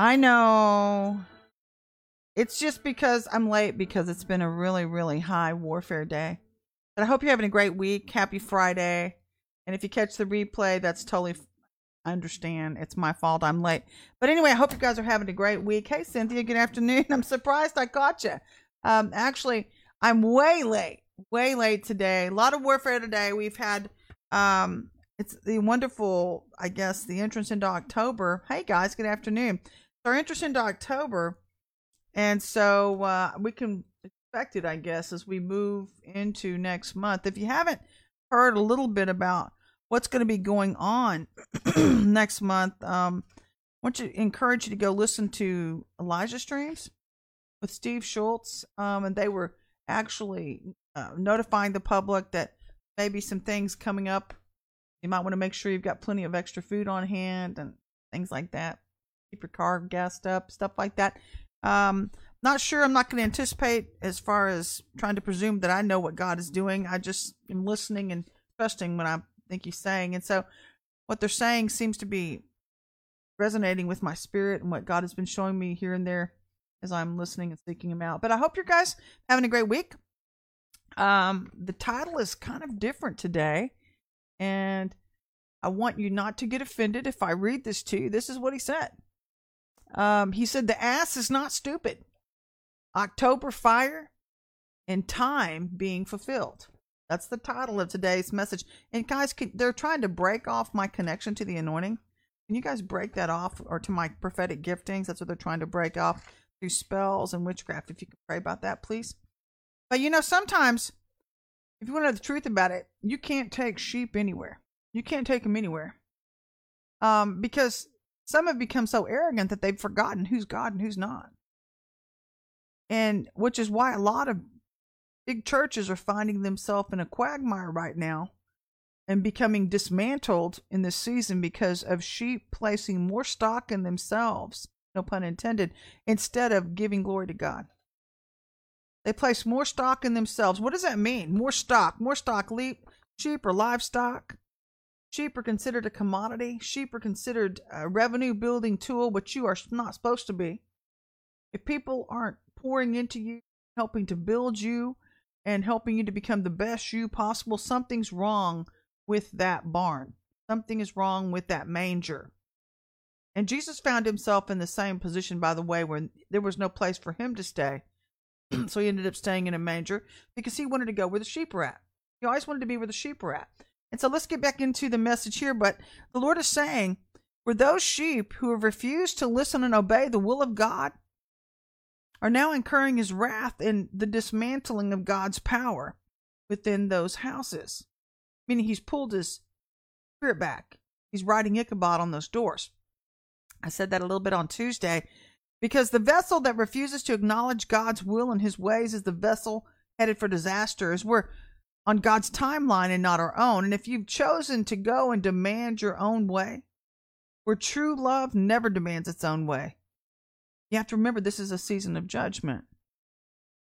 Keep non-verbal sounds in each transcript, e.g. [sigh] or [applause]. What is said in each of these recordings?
I know. It's just because I'm late because it's been a really, really high warfare day. But I hope you're having a great week. Happy Friday. And if you catch the replay, that's totally. I understand. It's my fault. I'm late. But anyway, I hope you guys are having a great week. Hey, Cynthia, good afternoon. [laughs] I'm surprised I caught you. Um, actually, I'm way late. Way late today. A lot of warfare today. We've had um it's the wonderful, I guess, the entrance into October. Hey guys, good afternoon. Our entrance into October, and so uh, we can expect it, I guess, as we move into next month. If you haven't heard a little bit about what's going to be going on [clears throat] next month, um, I want to encourage you to go listen to Elijah Streams with Steve Shultz, um, and they were actually uh, notifying the public that maybe some things coming up you might want to make sure you've got plenty of extra food on hand and things like that. Keep your car gassed up, stuff like that. Um, not sure. I'm not going to anticipate as far as trying to presume that I know what God is doing. I just am listening and trusting what I think He's saying. And so, what they're saying seems to be resonating with my spirit and what God has been showing me here and there as I'm listening and seeking Him out. But I hope you guys having a great week. Um, the title is kind of different today. And I want you not to get offended if I read this to you. This is what he said. Um, he said, The ass is not stupid. October fire and time being fulfilled. That's the title of today's message. And guys, they're trying to break off my connection to the anointing. Can you guys break that off or to my prophetic giftings? That's what they're trying to break off through spells and witchcraft. If you could pray about that, please. But you know, sometimes if you want to know the truth about it, you can't take sheep anywhere. You can't take them anywhere. Um, because some have become so arrogant that they've forgotten who's God and who's not. And which is why a lot of big churches are finding themselves in a quagmire right now and becoming dismantled in this season because of sheep placing more stock in themselves, no pun intended, instead of giving glory to God. They place more stock in themselves. What does that mean? More stock, more stock. Leap, sheep or livestock. Sheep are considered a commodity. Sheep are considered a revenue building tool, which you are not supposed to be. If people aren't pouring into you, helping to build you, and helping you to become the best you possible, something's wrong with that barn. Something is wrong with that manger. And Jesus found himself in the same position, by the way, where there was no place for him to stay. [clears throat] so he ended up staying in a manger because he wanted to go where the sheep were at. He always wanted to be where the sheep were at. And so let's get back into the message here. But the Lord is saying, for those sheep who have refused to listen and obey the will of God are now incurring his wrath in the dismantling of God's power within those houses. Meaning he's pulled his spirit back. He's writing Ichabod on those doors. I said that a little bit on Tuesday because the vessel that refuses to acknowledge God's will and his ways is the vessel headed for disaster, as we're on God's timeline and not our own. And if you've chosen to go and demand your own way, where true love never demands its own way, you have to remember this is a season of judgment.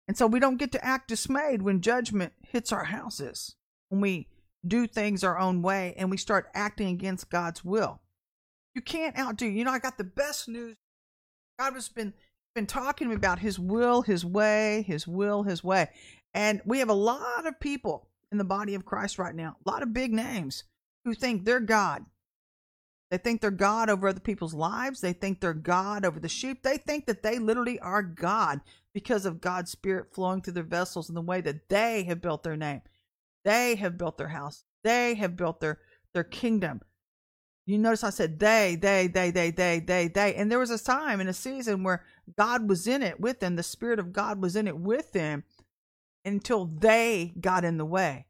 And so we don't get to act dismayed when judgment hits our houses, when we do things our own way and we start acting against God's will. You can't outdo. You know, I got the best news God has been been talking about his will, his way, his will, his way. And we have a lot of people in the body of Christ right now, a lot of big names who think they're God. They think they're God over other people's lives. They think they're God over the sheep. They think that they literally are God because of God's spirit flowing through their vessels in the way that they have built their name. They have built their house. They have built their their kingdom. You notice I said they, they, they, they, they, they, they. And there was a time in a season where God was in it with them. The Spirit of God was in it with them until they got in the way.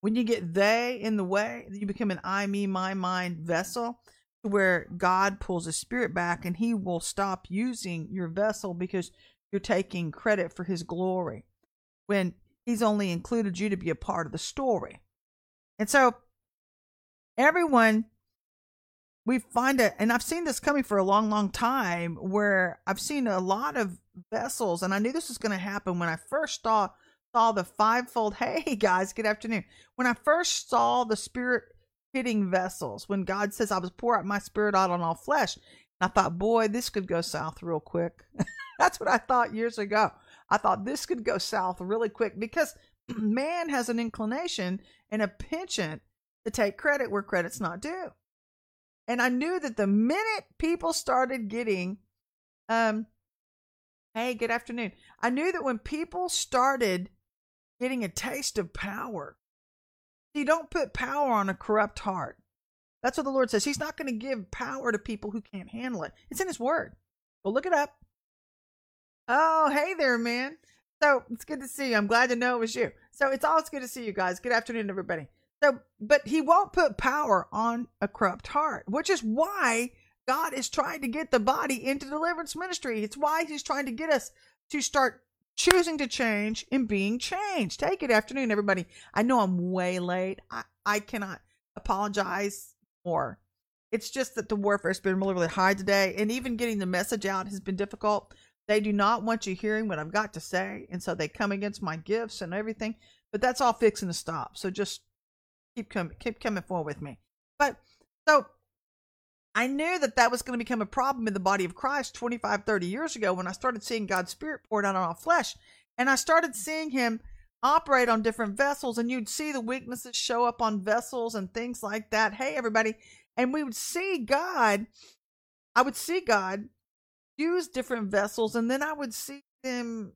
When you get they in the way, you become an I, me, my mind vessel where God pulls his spirit back and he will stop using your vessel because you're taking credit for his glory when he's only included you to be a part of the story. And so everyone we find it, and I've seen this coming for a long, long time, where I've seen a lot of vessels, and I knew this was going to happen when I first saw saw the fivefold. Hey guys, good afternoon. When I first saw the spirit hitting vessels. When God says, I was pour out my spirit out on all flesh. I thought, boy, this could go south real quick. [laughs] That's what I thought years ago. I thought this could go south really quick because [clears throat] man has an inclination and a penchant to take credit where credit's not due. And I knew that the minute people started getting, um, hey, good afternoon. I knew that when people started getting a taste of power, See, don't put power on a corrupt heart. That's what the Lord says. He's not going to give power to people who can't handle it. It's in His Word. Go look it up. Oh, hey there, man. So it's good to see you. I'm glad to know it was you. So it's always good to see you guys. Good afternoon, everybody. So, but he won't put power on a corrupt heart, which is why God is trying to get the body into deliverance ministry. It's why he's trying to get us to start choosing to change and being changed. Take it afternoon, everybody. I know I'm way late. I, I cannot apologize more. It's just that the warfare has been really, really high today, and even getting the message out has been difficult. They do not want you hearing what I've got to say. And so they come against my gifts and everything. But that's all fixing to stop. So just keep coming, keep coming forward with me. But so I knew that that was going to become a problem in the body of Christ 25, 30 years ago when I started seeing God's Spirit poured out on all flesh. And I started seeing Him operate on different vessels, and you'd see the weaknesses show up on vessels and things like that. Hey, everybody. And we would see God, I would see God use different vessels and then I would see them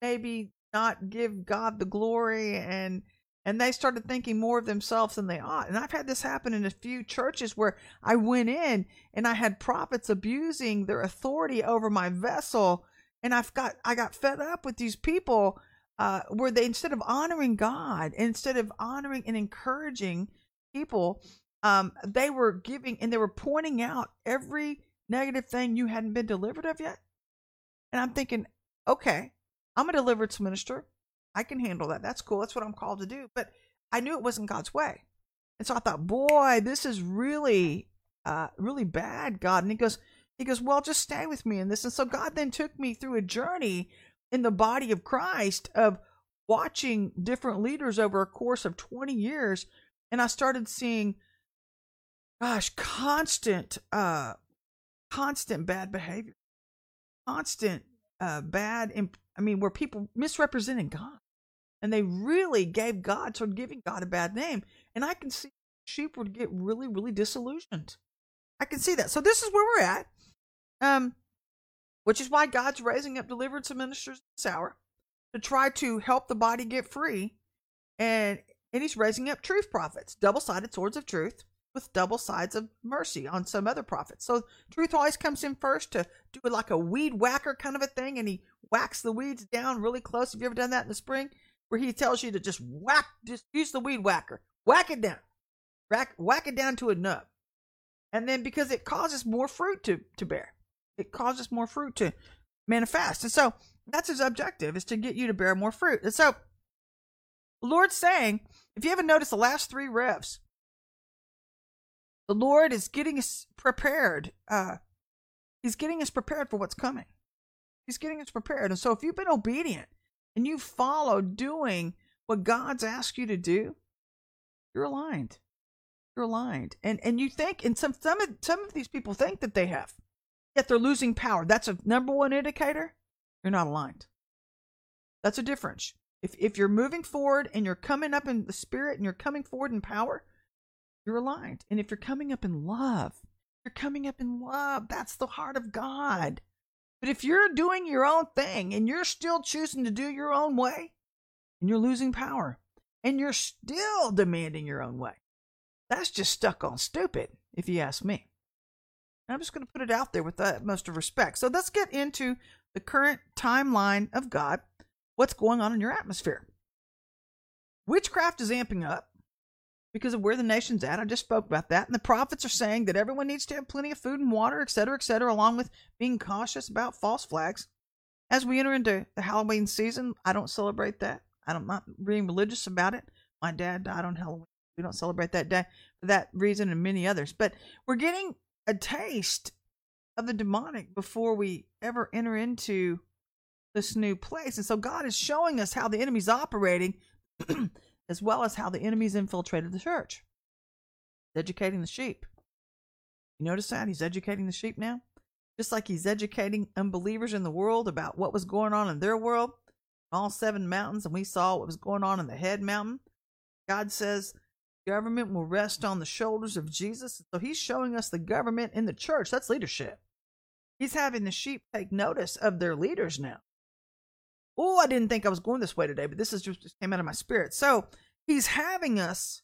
maybe not give God the glory and and they started thinking more of themselves than they ought. And I've had this happen in a few churches where I went in and I had prophets abusing their authority over my vessel and I've got I got fed up with these people uh, where they instead of honoring God, instead of honoring and encouraging people, um, they were giving and they were pointing out every negative thing you hadn't been delivered of yet? And I'm thinking, okay, I'm a deliverance minister. I can handle that. That's cool. That's what I'm called to do. But I knew it wasn't God's way. And so I thought, boy, this is really, uh, really bad, God. And he goes, he goes, well, just stay with me in this. And so God then took me through a journey in the body of Christ of watching different leaders over a course of 20 years. And I started seeing, gosh, constant, uh, constant bad behavior, constant uh, bad. Imp- I mean, where people misrepresenting God, and they really gave God, of giving God a bad name. And I can see sheep would get really, really disillusioned. I can see that. So this is where we're at. Um, which is why God's raising up deliverance ministers this hour to try to help the body get free. And and he's raising up truth prophets, double-sided swords of truth, with double sides of mercy on some other prophets. So truth always comes in first to do like a weed whacker kind of a thing, and he whacks the weeds down really close. Have you ever done that in the spring? Where he tells you to just whack, just use the weed whacker, whack it down, whack, whack it down to a nub, and then because it causes more fruit to to bear, it causes more fruit to manifest, and so that's his objective is to get you to bear more fruit. And so, Lord's saying, if you haven't noticed the last three revs, the Lord is getting us prepared. Uh, he's getting us prepared for what's coming. He's getting us prepared. And so if you've been obedient and you follow doing what God's asked you to do, you're aligned. You're aligned. And and you think and some some of some of these people think that they have. Yet they're losing power. That's a number one indicator. You're not aligned. That's a difference. If if you're moving forward and you're coming up in the spirit and you're coming forward in power, you're aligned. And if you're coming up in love, you're coming up in love. That's the heart of God. But if you're doing your own thing and you're still choosing to do your own way, and you're losing power, and you're still demanding your own way, that's just stuck on stupid, if you ask me. I'm just going to put it out there with the utmost of respect. So let's get into the current timeline of God. What's going on in your atmosphere? Witchcraft is amping up because of where the nation's at. I just spoke about that. And the prophets are saying that everyone needs to have plenty of food and water, et cetera, et cetera, along with being cautious about false flags. As we enter into the Halloween season, I don't celebrate that. I'm not being religious about it. My dad died on Halloween. We don't celebrate that day for that reason and many others. But we're getting a taste of the demonic before we ever enter into this new place. And so God is showing us how the enemy's operating [clears throat] as well as how the enemies infiltrated the church. educating the sheep. You notice that? He's educating the sheep now? Just like he's educating unbelievers in the world about what was going on in their world, all seven mountains, and we saw what was going on in the head mountain. God says government will rest on the shoulders of Jesus. So he's showing us the government in the church. That's leadership. He's having the sheep take notice of their leaders now. Oh, I didn't think I was going this way today, but this is just, just came out of my spirit. So he's having us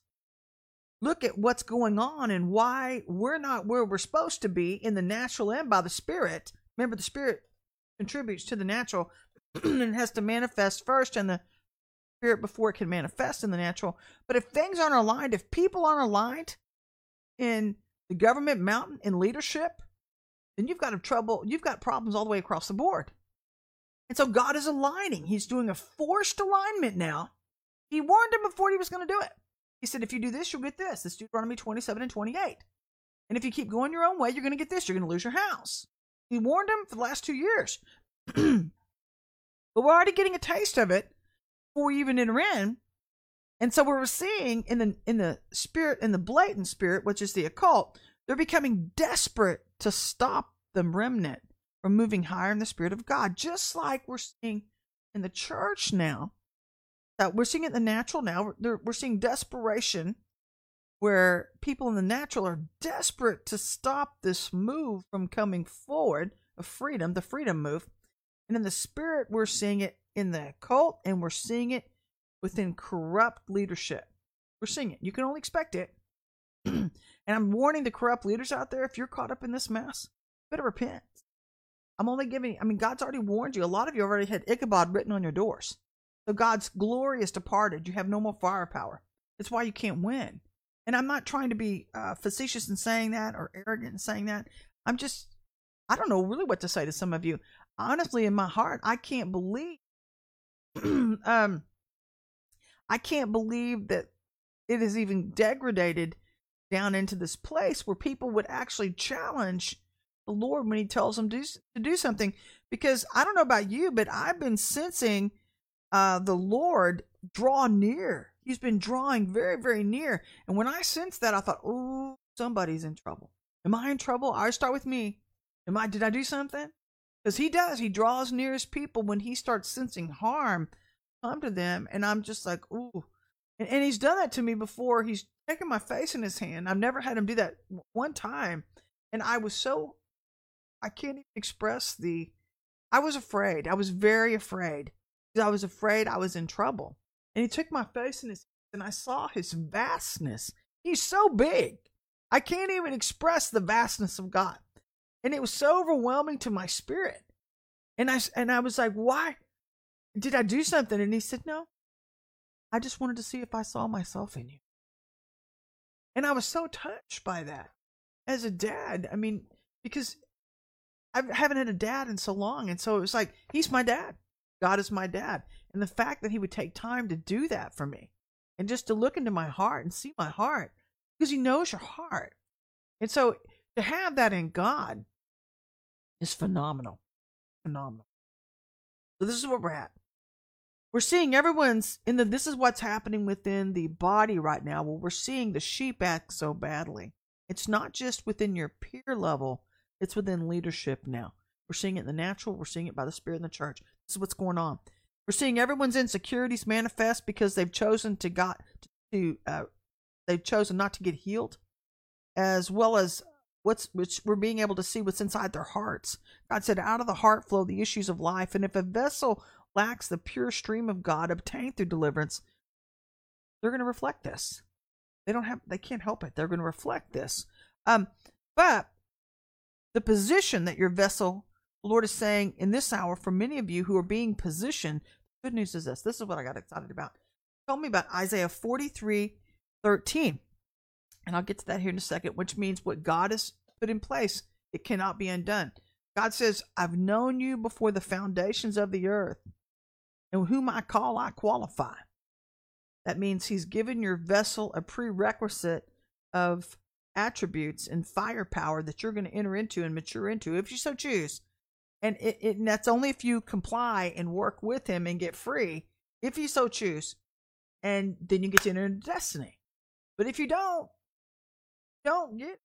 look at what's going on and why we're not where we're supposed to be in the natural and by the spirit. Remember, the spirit contributes to the natural [clears throat] and has to manifest first in the spirit before it can manifest in the natural. But if things aren't aligned, if people aren't aligned in the government mountain in leadership, then you've got trouble, you've got problems all the way across the board. And so God is aligning. He's doing a forced alignment now. He warned him before he was going to do it. He said, if you do this, you'll get this. This Deuteronomy 27 and 28. And if you keep going your own way, you're going to get this. You're going to lose your house. He warned him for the last two years. [clears throat] but we're already getting a taste of it before we even enter in. And so we're seeing in the in the spirit, in the blatant spirit, which is the occult, they're becoming desperate to stop the remnant from moving higher in the spirit of God, just like we're seeing in the church now. That we're seeing it in the natural now. We're, we're seeing desperation where people in the natural are desperate to stop this move from coming forward of freedom, the freedom move. And in the spirit, we're seeing it in the cult and we're seeing it within corrupt leadership. We're seeing it. You can only expect it. [clears throat] and I'm warning the corrupt leaders out there if you're caught up in this mess, better repent. I'm only giving, I mean, God's already warned you. A lot of you already had Ichabod written on your doors. So God's glory is departed. You have no more firepower. That's why you can't win. And I'm not trying to be uh, facetious in saying that or arrogant in saying that. I'm just, I don't know really what to say to some of you. Honestly, in my heart, I can't believe, [clears throat] um, I can't believe that it is even degraded down into this place where people would actually challenge the Lord when He tells them to, to do something. Because I don't know about you, but I've been sensing uh, the Lord draw near He's been drawing very, very near. And when I sensed that, I thought, oh, somebody's in trouble. Am I in trouble? I start with me. Am I? Did I do something? Because he does. He draws near his people when he starts sensing harm come to them, and I'm just like, ooh. And, and he's done that to me before. He's taken my face in his hand. I've never had him do that one time, and I was so, I can't even express the. I was afraid. I was very afraid I was afraid I was in trouble. And he took my face in his and I saw his vastness. He's so big. I can't even express the vastness of God. And it was so overwhelming to my spirit. And I and I was like, "Why did I do something?" And he said, "No. I just wanted to see if I saw myself in you." And I was so touched by that. As a dad, I mean, because I haven't had a dad in so long, and so it was like, he's my dad. God is my dad. And the fact that he would take time to do that for me and just to look into my heart and see my heart because he knows your heart. And so to have that in God is phenomenal. Phenomenal. So this is where we're at. We're seeing everyone's in the this is what's happening within the body right now. Well, we're seeing the sheep act so badly. It's not just within your peer level, it's within leadership now. We're seeing it in the natural, we're seeing it by the spirit in the church. This is what's going on. We're seeing everyone's insecurities manifest because they've chosen to got to uh, they've chosen not to get healed, as well as what's which we're being able to see what's inside their hearts. God said, "Out of the heart flow the issues of life." And if a vessel lacks the pure stream of God obtained through deliverance, they're going to reflect this. They don't have they can't help it. They're going to reflect this. Um, but the position that your vessel the Lord is saying in this hour for many of you who are being positioned, good news is this. This is what I got excited about. Tell me about Isaiah 43 13. And I'll get to that here in a second, which means what God has put in place, it cannot be undone. God says, I've known you before the foundations of the earth, and whom I call, I qualify. That means He's given your vessel a prerequisite of attributes and firepower that you're going to enter into and mature into if you so choose and it, it and that's only if you comply and work with him and get free if you so choose and then you get to enter into destiny but if you don't don't get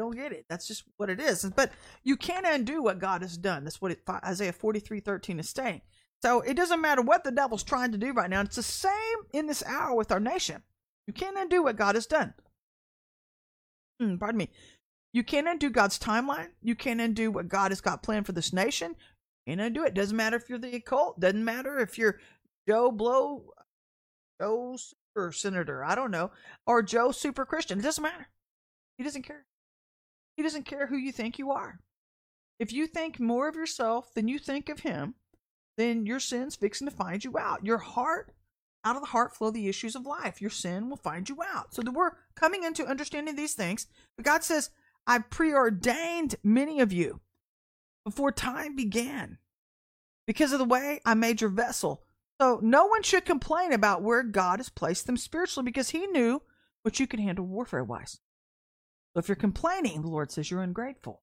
don't get it. That's just what it is. But you can't undo what God has done. That's what it, Isaiah 43 13 is saying. So it doesn't matter what the devil's trying to do right now. It's the same in this hour with our nation. You can't undo what God has done. Hmm, pardon me. You can't undo God's timeline. You can't undo what God has got planned for this nation. You can't undo it. Doesn't matter if you're the occult. Doesn't matter if you're Joe Blow, Joe Super Senator. I don't know, or Joe Super Christian. It doesn't matter. He doesn't care. He doesn't care who you think you are. If you think more of yourself than you think of Him, then your sin's fixing to find you out. Your heart, out of the heart flow the issues of life. Your sin will find you out. So that we're coming into understanding these things. But God says, I preordained many of you before time began because of the way I made your vessel. So no one should complain about where God has placed them spiritually because he knew what you could handle warfare wise. So if you're complaining, the Lord says you're ungrateful.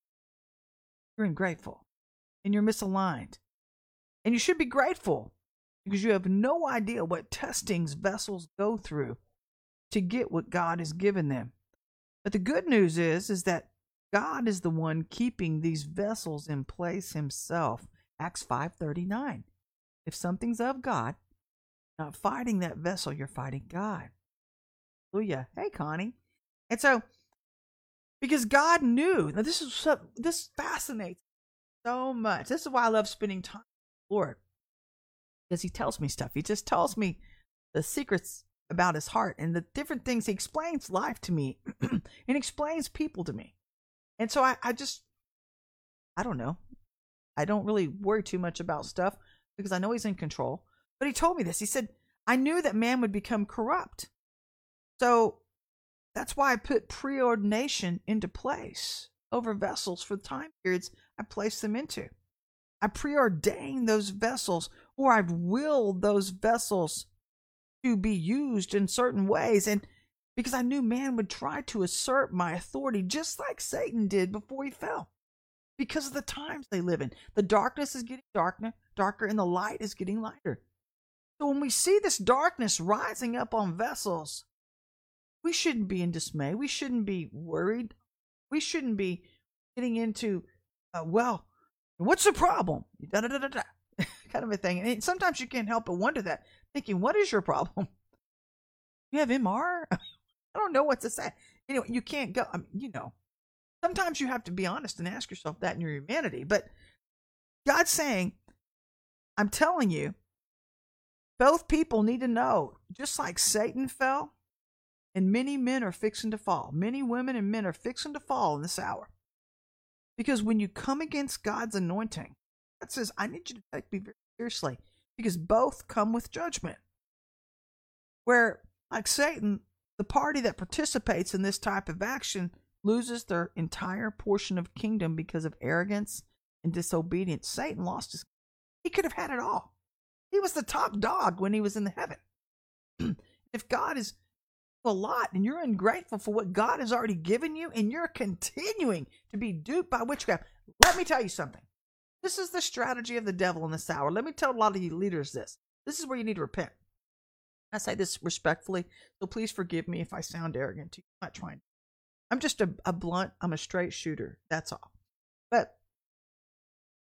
You're ungrateful and you're misaligned. And you should be grateful because you have no idea what testings vessels go through to get what God has given them. But the good news is is that God is the one keeping these vessels in place himself. Acts 5:39. If something's of God, not fighting that vessel, you're fighting God. Hallelujah. Hey Connie. And so because God knew. Now this is so, this fascinates so much. This is why I love spending time Lord. Because he tells me stuff. He just tells me the secrets about his heart and the different things. He explains life to me [clears throat] and explains people to me. And so I, I just, I don't know. I don't really worry too much about stuff because I know he's in control. But he told me this. He said, I knew that man would become corrupt. So that's why I put preordination into place over vessels for the time periods I placed them into. I preordained those vessels, or I've willed those vessels to be used in certain ways. And because I knew man would try to assert my authority just like Satan did before he fell. Because of the times they live in. The darkness is getting darker, darker, and the light is getting lighter. So when we see this darkness rising up on vessels, we shouldn't be in dismay. We shouldn't be worried. We shouldn't be getting into, uh, well, What's the problem? Da, da, da, [laughs] kind of a thing. And sometimes you can't help but wonder that, thinking, what is your problem? [laughs] You have MR? [laughs] I don't know what to say. Anyway, you can't go. I mean, you know, sometimes you have to be honest and ask yourself that in your humanity. But God's saying, I'm telling you, both people need to know, just like Satan fell, and many men are fixing to fall. Many women and men are fixing to fall in this hour. Because when you come against God's anointing, God says, I need you to take me very seriously because both come with judgment. Where, like Satan, the party that participates in this type of action loses their entire portion of kingdom because of arrogance and disobedience. Satan lost his. He could have had it all. He was the top dog when he was in the heaven. [clears throat] if God is a lot and you're ungrateful for what God has already given you and you're continuing to be duped by witchcraft, let me tell you something. This is the strategy of the devil in this hour. Let me tell a lot of you leaders this. This is where you need to repent. I say this respectfully, so please forgive me if I sound arrogant to you. I'm not trying. I'm just a, a blunt, I'm a straight shooter. That's all. But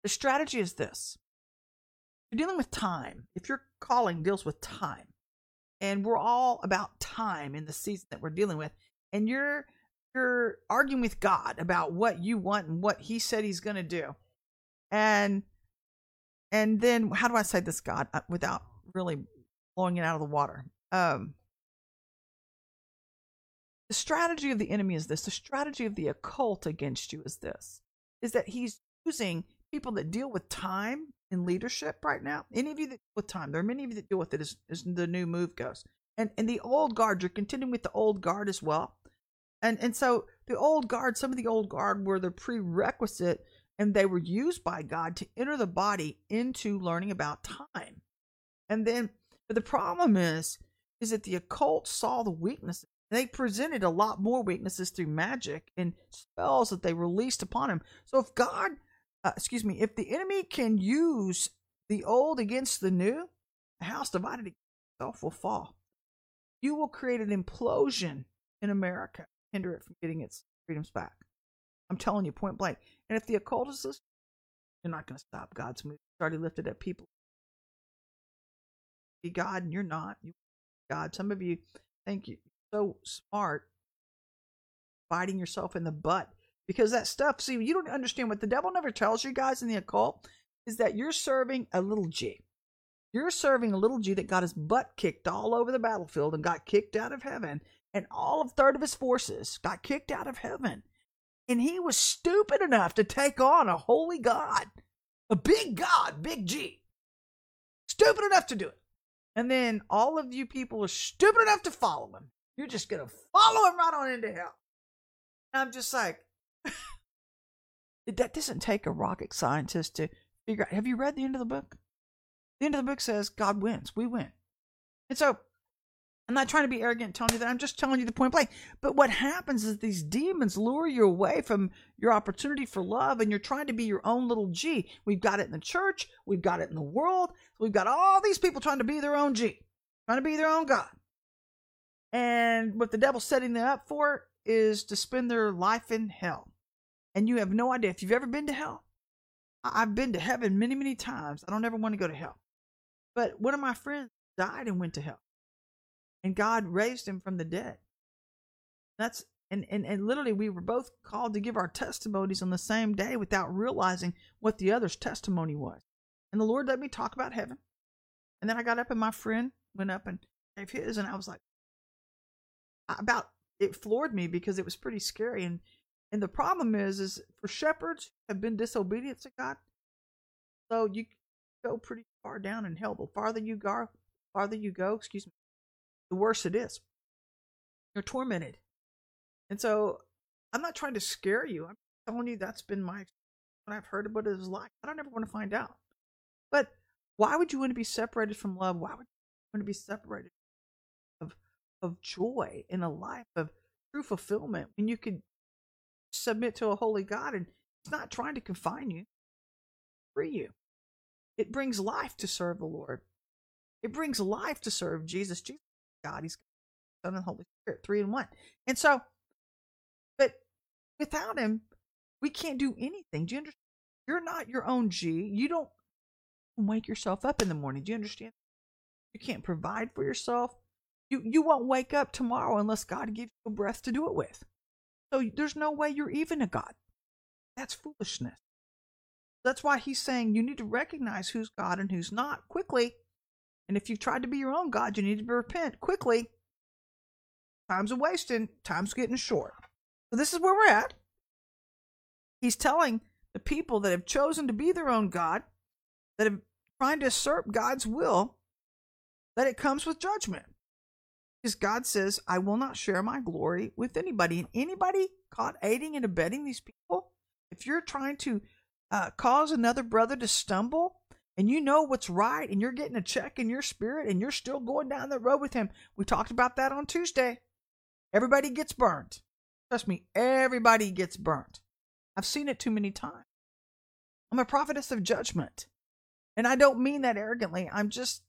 the strategy is this. You're dealing with time. If your calling deals with time, and we're all about time in the season that we're dealing with and you're you're arguing with god about what you want and what he said he's going to do and and then how do i say this god uh, without really blowing it out of the water um the strategy of the enemy is this the strategy of the occult against you is this is that he's using people that deal with time in leadership right now. Any of you that deal with time, there are many of you that deal with it as, as the new move goes. And and the old guard, you're continuing with the old guard as well. And and so the old guard, some of the old guard were the prerequisite and they were used by God to enter the body into learning about time. And then but the problem is is that the occult saw the weaknesses. They presented a lot more weaknesses through magic and spells that they released upon him. So if God uh, excuse me, if the enemy can use the old against the new, a house divided itself will fall. You will create an implosion in America, hinder it from getting its freedoms back. I'm telling you point blank. And if the occultists, you're not going to stop God's move. He's already lifted up people. Be God, and you're not. You God. Some of you think you're so smart, biting yourself in the butt because that stuff. See, you don't understand what the devil never tells you guys in the occult is that you're serving a little G. You're serving a little G that got his butt kicked all over the battlefield and got kicked out of heaven, and all of third of his forces got kicked out of heaven. And he was stupid enough to take on a holy God, a big God, big G. Stupid enough to do it. And then all of you people are stupid enough to follow him. You're just going to follow him right on into hell. And I'm just like, [laughs] that doesn't take a rocket scientist to figure out. Have you read the end of the book? The end of the book says God wins. We win. And so I'm not trying to be arrogant telling you that. I'm just telling you the point blank. But what happens is these demons lure you away from your opportunity for love and you're trying to be your own little G. We've got it in the church. We've got it in the world. We've got all these people trying to be their own G, trying to be their own God. And what the devil's setting them up for is to spend their life in hell. And you have no idea. If you've ever been to hell, I've been to heaven many, many times. I don't ever want to go to hell. But one of my friends died and went to hell. And God raised him from the dead. That's and, and, and literally we were both called to give our testimonies on the same day without realizing what the other's testimony was. And the Lord let me talk about heaven. And then I got up and my friend went up and gave his and I was like about it floored me because it was pretty scary and and the problem is is for shepherds have been disobedient to God. So you go pretty far down in hell. The farther you go, farther you go, excuse me, the worse it is. You're tormented. And so I'm not trying to scare you. I'm telling you that's been my when I've heard what it was like. I don't ever want to find out. But why would you want to be separated from love? Why would you want to be separated of of joy in a life of true fulfillment when you could submit to a holy God and He's not trying to confine you, free you. It brings life to serve the Lord. It brings life to serve Jesus. Jesus, God, He's Son and Holy Spirit, three in one. And so, but without Him, we can't do anything. Do you understand? You're not your own G. You don't wake yourself up in the morning. Do you understand? You can't provide for yourself. You you won't wake up tomorrow unless God gives you a breath to do it with. So there's no way you're even a God. That's foolishness. That's why he's saying you need to recognize who's God and who's not quickly. And if you've tried to be your own God, you need to repent quickly. Time's a wasting, time's getting short. So this is where we're at. He's telling the people that have chosen to be their own God, that have trying to usurp God's will, that it comes with judgment. Because God says, I will not share my glory with anybody. And anybody caught aiding and abetting these people, if you're trying to uh, cause another brother to stumble and you know what's right and you're getting a check in your spirit and you're still going down the road with him. We talked about that on Tuesday. Everybody gets burnt. Trust me, everybody gets burnt. I've seen it too many times. I'm a prophetess of judgment. And I don't mean that arrogantly. I'm just,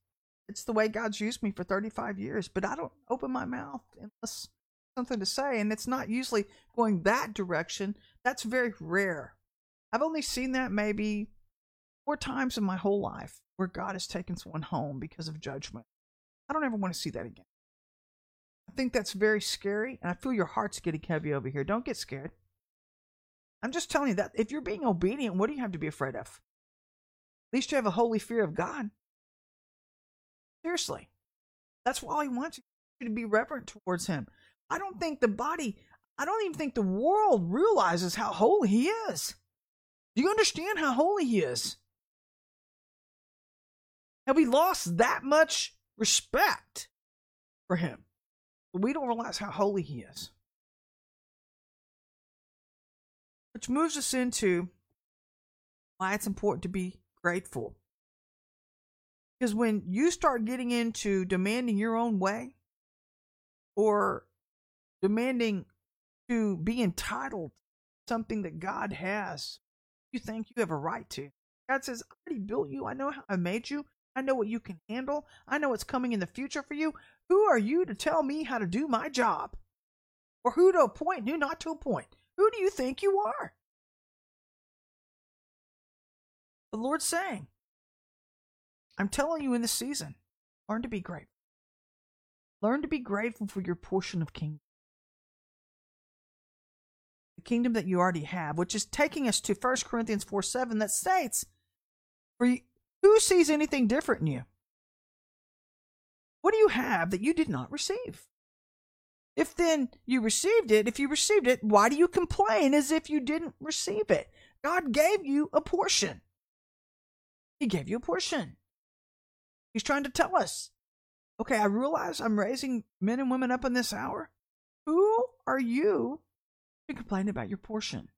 it's the way God's used me for 35 years, but I don't open my mouth unless something to say. And it's not usually going that direction. That's very rare. I've only seen that maybe four times in my whole life where God has taken someone home because of judgment. I don't ever want to see that again. I think that's very scary, and I feel your heart's getting heavy over here. Don't get scared. I'm just telling you that if you're being obedient, what do you have to be afraid of? At least you have a holy fear of God. Seriously. That's why he wants you to be reverent towards him. I don't think the body, I don't even think the world realizes how holy he is. Do you understand how holy he is? Have we lost that much respect for him? We don't realize how holy he is. Which moves us into why it's important to be grateful. Because when you start getting into demanding your own way or demanding to be entitled to something that God has you think you have a right to. God says, I already built you. I know how I made you. I know what you can handle. I know what's coming in the future for you. Who are you to tell me how to do my job? Or who to appoint, who not to appoint? Who do you think you are? The Lord's saying, I'm telling you in this season, learn to be grateful. Learn to be grateful for your portion of kingdom. The kingdom that you already have, which is taking us to 1 Corinthians 4 7 that states, For who sees anything different in you? What do you have that you did not receive? If then you received it, if you received it, why do you complain as if you didn't receive it? God gave you a portion. He gave you a portion. He's trying to tell us okay, I realize I'm raising men and women up in this hour. Who are you to complain about your portion?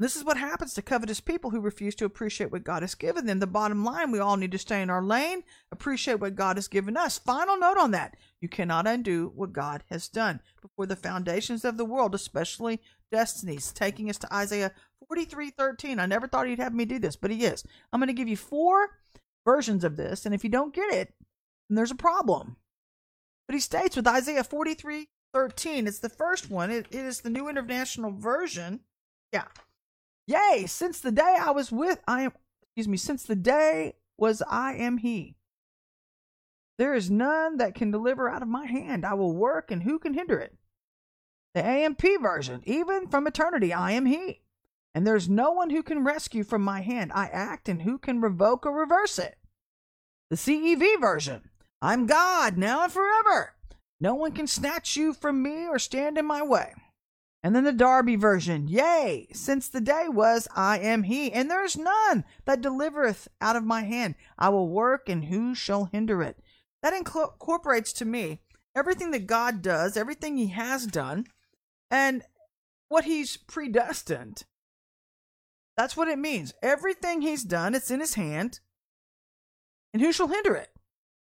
This is what happens to covetous people who refuse to appreciate what God has given them. The bottom line, we all need to stay in our lane, appreciate what God has given us. Final note on that you cannot undo what God has done before the foundations of the world, especially destinies. Taking us to Isaiah 43 13. I never thought he'd have me do this, but he is. I'm going to give you four versions of this, and if you don't get it, then there's a problem. But he states with Isaiah 43 13, it's the first one, it, it is the New International Version. Yeah. Yea, since the day I was with, I am, excuse me, since the day was I am he. There is none that can deliver out of my hand. I will work, and who can hinder it? The AMP version, even from eternity, I am he. And there's no one who can rescue from my hand. I act, and who can revoke or reverse it? The CEV version, I'm God now and forever. No one can snatch you from me or stand in my way. And then the Darby version, Yea, since the day was, I am he, and there is none that delivereth out of my hand. I will work, and who shall hinder it? That incorporates to me everything that God does, everything he has done, and what he's predestined. That's what it means. Everything he's done, it's in his hand. And who shall hinder it?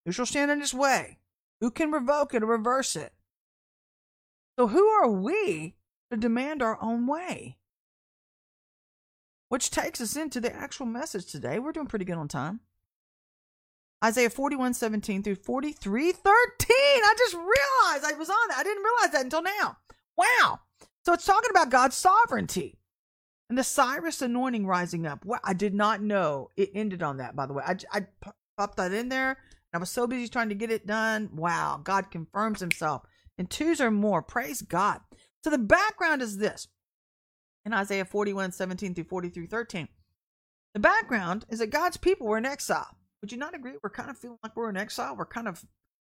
Who shall stand in his way? Who can revoke it or reverse it? So, who are we to demand our own way. Which takes us into the actual message today. We're doing pretty good on time. Isaiah 41, 17 through 43, 13. I just realized I was on that. I didn't realize that until now. Wow. So it's talking about God's sovereignty and the Cyrus anointing rising up. Well, I did not know it ended on that, by the way. I, I popped that in there. I was so busy trying to get it done. Wow. God confirms himself in twos or more. Praise God. So the background is this in Isaiah 41 17 through 43 13. The background is that God's people were in exile. Would you not agree? We're kind of feeling like we're in exile. We're kind of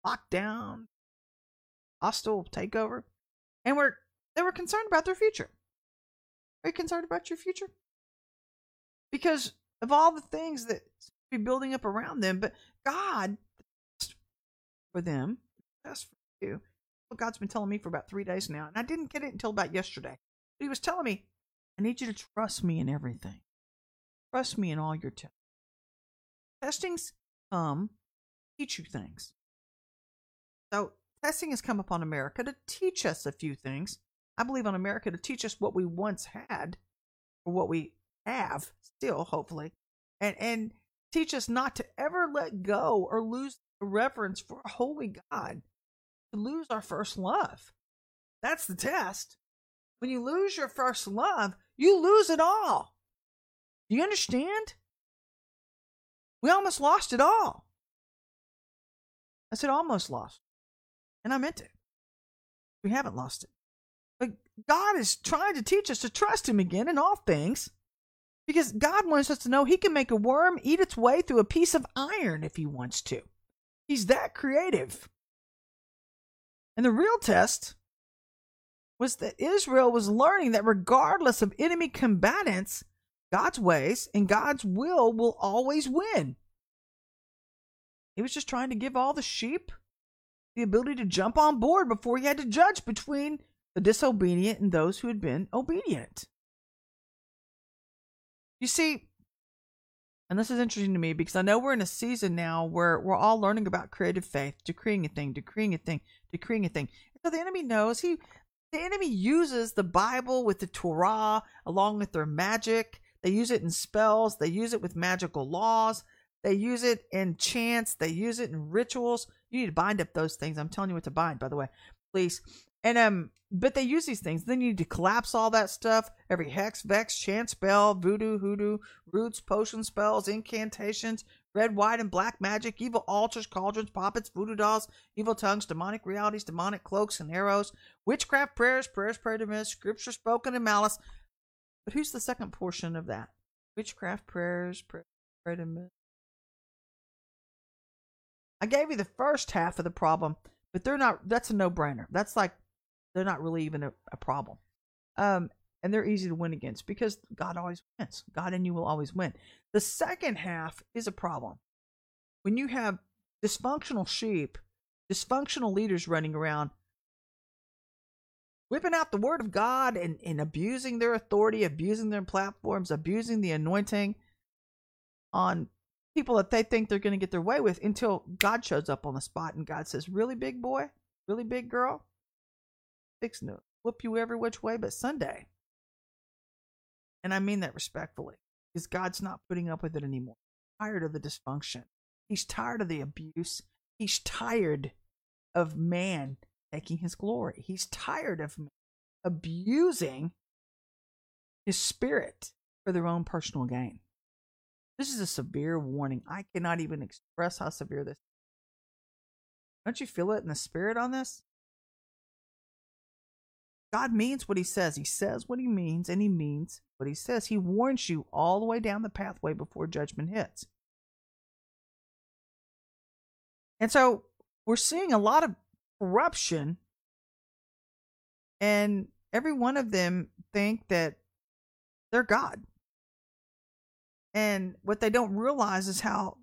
locked down, hostile takeover. And we're they were concerned about their future. Are you concerned about your future? Because of all the things that be building up around them, but God for them, best for you, what God's been telling me for about three days now, and I didn't get it until about yesterday. But He was telling me, I need you to trust me in everything. Trust me in all your tests. Testings come teach you things. So testing has come upon America to teach us a few things. I believe on America to teach us what we once had, or what we have still, hopefully, and and teach us not to ever let go or lose the reverence for a holy God lose our first love. That's the test. When you lose your first love, you lose it all. Do you understand? We almost lost it all. I said almost lost. And I meant it. We haven't lost it. But God is trying to teach us to trust Him again in all things because God wants us to know He can make a worm eat its way through a piece of iron if He wants to. He's that creative. And the real test was that Israel was learning that regardless of enemy combatants, God's ways and God's will will always win. He was just trying to give all the sheep the ability to jump on board before he had to judge between the disobedient and those who had been obedient. You see, and this is interesting to me because I know we're in a season now where we're all learning about creative faith, decreeing a thing, decreeing a thing, decreeing a thing. So the enemy knows he the enemy uses the Bible with the Torah along with their magic. They use it in spells, they use it with magical laws, they use it in chants, they use it in rituals. You need to bind up those things. I'm telling you what to bind, by the way. Please. And um, but they use these things. Then you need to collapse all that stuff. Every hex, vex, chant, spell, voodoo, hoodoo, roots, potion spells, incantations, red, white, and black magic, evil altars, cauldrons, puppets, voodoo dolls, evil tongues, demonic realities, demonic cloaks and arrows, witchcraft prayers, prayers prayed to miss, scripture spoken in malice. But who's the second portion of that? Witchcraft prayers, prayers prayed to miss. I gave you the first half of the problem, but they're not. That's a no-brainer. That's like they're not really even a, a problem. Um, and they're easy to win against because God always wins. God and you will always win. The second half is a problem. When you have dysfunctional sheep, dysfunctional leaders running around, whipping out the word of God and, and abusing their authority, abusing their platforms, abusing the anointing on people that they think they're going to get their way with until God shows up on the spot and God says, Really, big boy? Really, big girl? Fixing to whoop you every which way but Sunday. And I mean that respectfully, because God's not putting up with it anymore. He's tired of the dysfunction. He's tired of the abuse. He's tired of man taking his glory. He's tired of abusing his spirit for their own personal gain. This is a severe warning. I cannot even express how severe this is. Don't you feel it in the spirit on this? God means what he says. He says what he means, and he means what he says. He warns you all the way down the pathway before judgment hits. And so we're seeing a lot of corruption, and every one of them think that they're God. And what they don't realize is how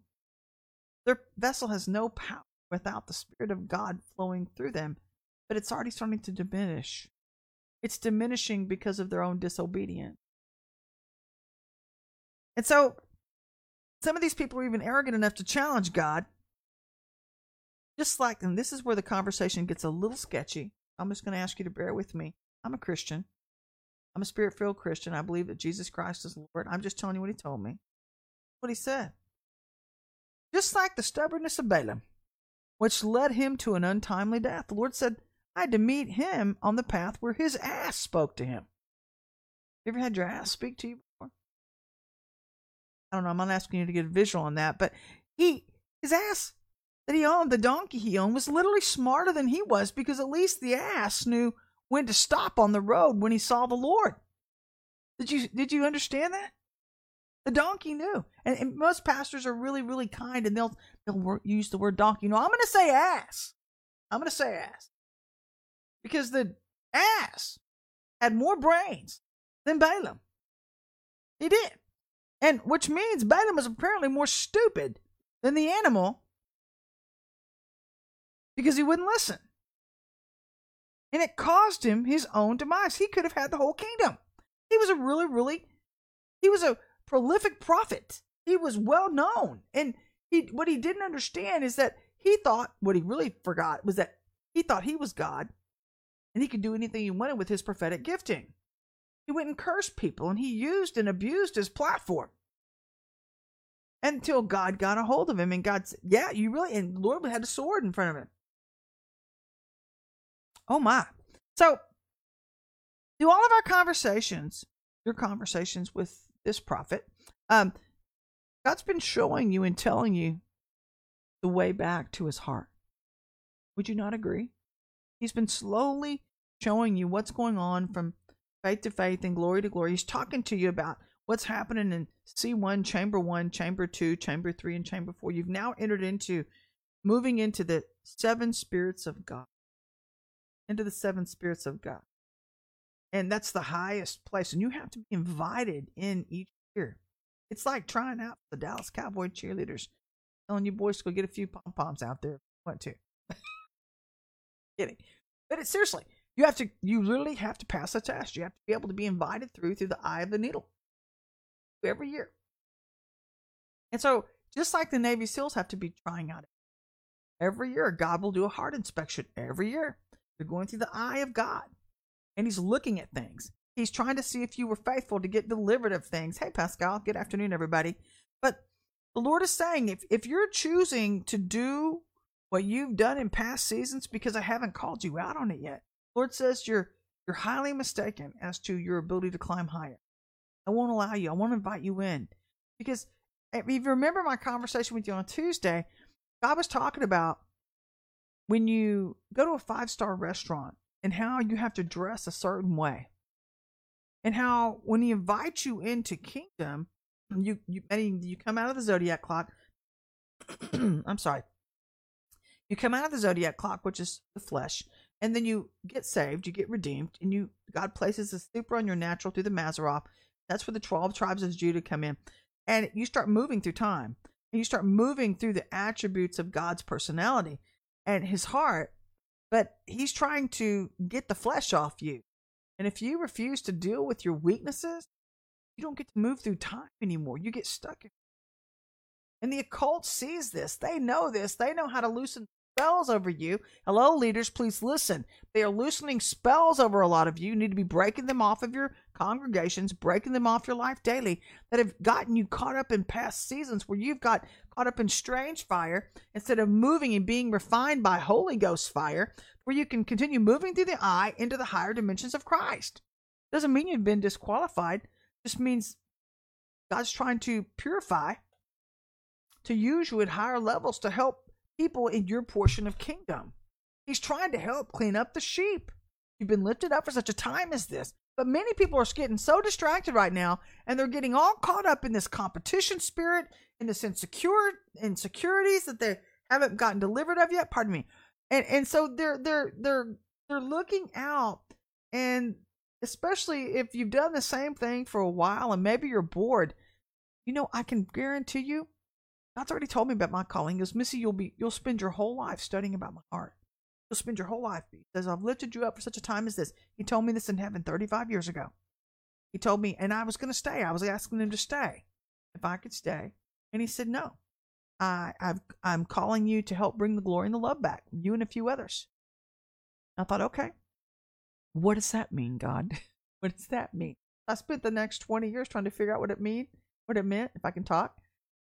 their vessel has no power without the Spirit of God flowing through them, but it's already starting to diminish. It's diminishing because of their own disobedience. And so some of these people are even arrogant enough to challenge God. Just like, and this is where the conversation gets a little sketchy. I'm just going to ask you to bear with me. I'm a Christian. I'm a spirit filled Christian. I believe that Jesus Christ is Lord. I'm just telling you what he told me. What he said. Just like the stubbornness of Balaam, which led him to an untimely death. The Lord said, I had to meet him on the path where his ass spoke to him. You ever had your ass speak to you before? I don't know. I'm not asking you to get a visual on that, but he, his ass that he owned, the donkey he owned, was literally smarter than he was because at least the ass knew when to stop on the road when he saw the Lord. Did you did you understand that? The donkey knew, and, and most pastors are really really kind, and they'll they'll use the word donkey. No, I'm going to say ass. I'm going to say ass because the ass had more brains than Balaam. He did. And which means Balaam was apparently more stupid than the animal because he wouldn't listen. And it caused him his own demise. He could have had the whole kingdom. He was a really, really, he was a prolific prophet. He was well known. And he, what he didn't understand is that he thought, what he really forgot was that he thought he was God and he could do anything he wanted with his prophetic gifting. He went and cursed people and he used and abused his platform until God got a hold of him and God said, Yeah, you really, and Lord had a sword in front of him. Oh my. So, through all of our conversations, your conversations with this prophet, um, God's been showing you and telling you the way back to his heart. Would you not agree? He's been slowly showing you what's going on from faith to faith and glory to glory. He's talking to you about what's happening in C1, Chamber 1, Chamber 2, Chamber 3, and Chamber 4. You've now entered into moving into the seven spirits of God. Into the seven spirits of God. And that's the highest place. And you have to be invited in each year. It's like trying out the Dallas Cowboy cheerleaders, telling you boys to go get a few pom poms out there if you want to. [laughs] Kidding. But it, seriously, you have to, you literally have to pass a test. You have to be able to be invited through through the eye of the needle every year. And so, just like the Navy SEALs have to be trying out every year, God will do a heart inspection every year. They're going through the eye of God, and He's looking at things. He's trying to see if you were faithful to get delivered of things. Hey, Pascal, good afternoon, everybody. But the Lord is saying if, if you're choosing to do what you've done in past seasons because I haven't called you out on it yet. Lord says you're you're highly mistaken as to your ability to climb higher. I won't allow you. I won't invite you in. Because if you remember my conversation with you on Tuesday, God was talking about when you go to a five star restaurant and how you have to dress a certain way. And how when he invites you into kingdom, you you you come out of the zodiac clock. [clears throat] I'm sorry. You come out of the zodiac clock, which is the flesh, and then you get saved, you get redeemed, and you God places a super on your natural through the Mazzaroth. That's where the twelve tribes of Judah come in, and you start moving through time, and you start moving through the attributes of God's personality and His heart. But He's trying to get the flesh off you, and if you refuse to deal with your weaknesses, you don't get to move through time anymore. You get stuck. And the occult sees this. They know this. They know how to loosen spells over you. Hello, leaders, please listen. They are loosening spells over a lot of you. You need to be breaking them off of your congregations, breaking them off your life daily that have gotten you caught up in past seasons where you've got caught up in strange fire instead of moving and being refined by Holy Ghost fire, where you can continue moving through the eye into the higher dimensions of Christ. Doesn't mean you've been disqualified just means God's trying to purify, to use you at higher levels to help people in your portion of kingdom. He's trying to help clean up the sheep. You've been lifted up for such a time as this. But many people are getting so distracted right now, and they're getting all caught up in this competition spirit in this insecure insecurities that they haven't gotten delivered of yet. Pardon me. And and so they're they're they're they're looking out and especially if you've done the same thing for a while and maybe you're bored. You know, I can guarantee you, God's already told me about my calling. He goes, Missy, you'll be you'll spend your whole life studying about my heart. You'll spend your whole life. He says, I've lifted you up for such a time as this. He told me this in heaven 35 years ago. He told me, and I was going to stay. I was asking him to stay, if I could stay. And he said, No. I, I've, I'm calling you to help bring the glory and the love back, you and a few others. I thought, okay, what does that mean, God? [laughs] what does that mean? I spent the next 20 years trying to figure out what it mean, what it meant, if I can talk,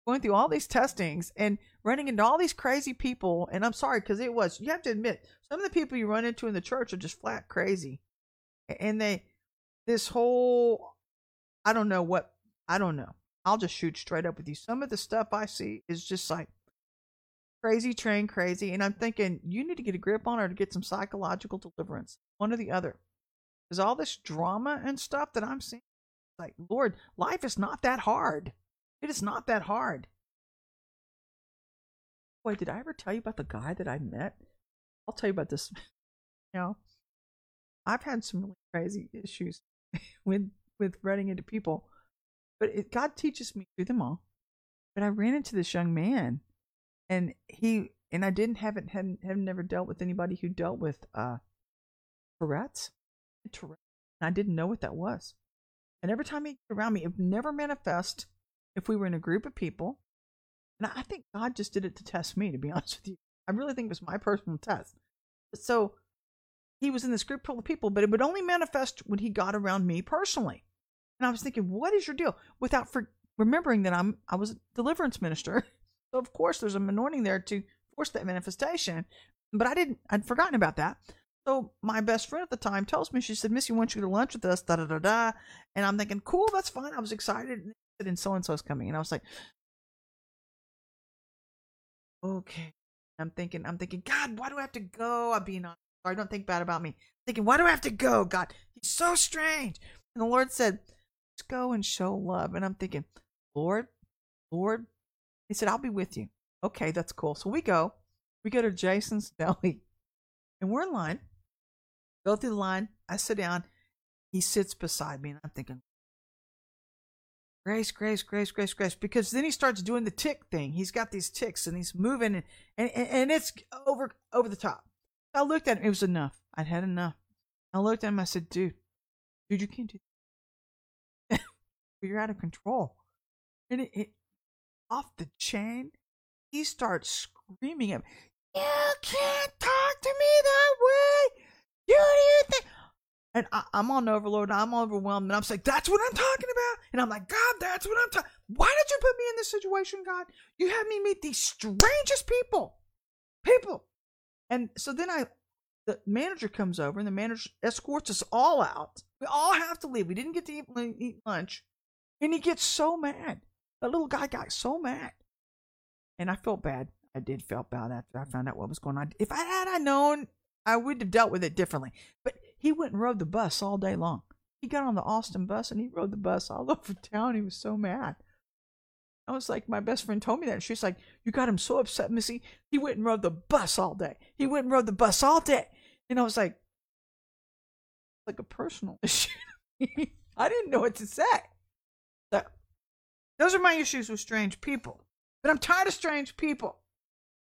going through all these testings and running into all these crazy people. And I'm sorry, because it was, you have to admit, some of the people you run into in the church are just flat crazy. And they, this whole, I don't know what, I don't know. I'll just shoot straight up with you. Some of the stuff I see is just like crazy train crazy. And I'm thinking, you need to get a grip on her to get some psychological deliverance one or the other. Because all this drama and stuff that I'm seeing, like, Lord, life is not that hard. It is not that hard. Boy, did I ever tell you about the guy that I met? I'll tell you about this. [laughs] You know, I've had some really crazy issues [laughs] with with running into people, but it, God teaches me through them all. But I ran into this young man, and he and I didn't haven't hadn't have never dealt with anybody who dealt with uh Tourette's. And I didn't know what that was. And every time he around me, it never manifest if we were in a group of people. And I think God just did it to test me, to be [laughs] honest with you. I really think it was my personal test. So he was in this group full of people, but it would only manifest when he got around me personally. And I was thinking, what is your deal? Without for remembering that I'm I was a deliverance minister. [laughs] So of course there's a anointing there to force that manifestation. But I didn't I'd forgotten about that. So my best friend at the time tells me, she said, Missy wants you to lunch with us, da da da da. And I'm thinking, cool, that's fine. I was excited. And so and so's coming. And I was like, okay. I'm thinking, I'm thinking, God, why do I have to go? I'm being honest. I don't think bad about me. I'm thinking, why do I have to go? God, he's so strange. And the Lord said, just go and show love. And I'm thinking, Lord, Lord. He said, I'll be with you. Okay, that's cool. So we go. We go to Jason's [laughs] Deli. And we're in line. Go through the line. I sit down. He sits beside me, and I'm thinking, Grace, Grace, Grace, Grace, Grace. Because then he starts doing the tick thing. He's got these ticks, and he's moving, and and, and it's over over the top. I looked at him. It was enough. I'd had enough. I looked at him. I said, "Dude, dude, you can't do that. [laughs] You're out of control." And it, it off the chain. He starts screaming at me. You can't talk to me that way. You do you think? And I, am on overload. and I'm overwhelmed, and I'm like, "That's what I'm talking about." And I'm like, "God, that's what I'm talking. Why did you put me in this situation, God? You had me meet these strangest people, people." And so then I, the manager comes over and the manager escorts us all out. We all have to leave. We didn't get to eat, eat lunch. And he gets so mad. That little guy got so mad. And I felt bad. I did feel bad after I found out what was going on. If I had I known, I would have dealt with it differently. But he went and rode the bus all day long. He got on the Austin bus and he rode the bus all [laughs] over town. He was so mad. I was like, my best friend told me that. She's like, You got him so upset, Missy. He went and rode the bus all day. He went and rode the bus all day. And I was like, like a personal [laughs] issue. I didn't know what to say. So, those are my issues with strange people. But I'm tired of strange people.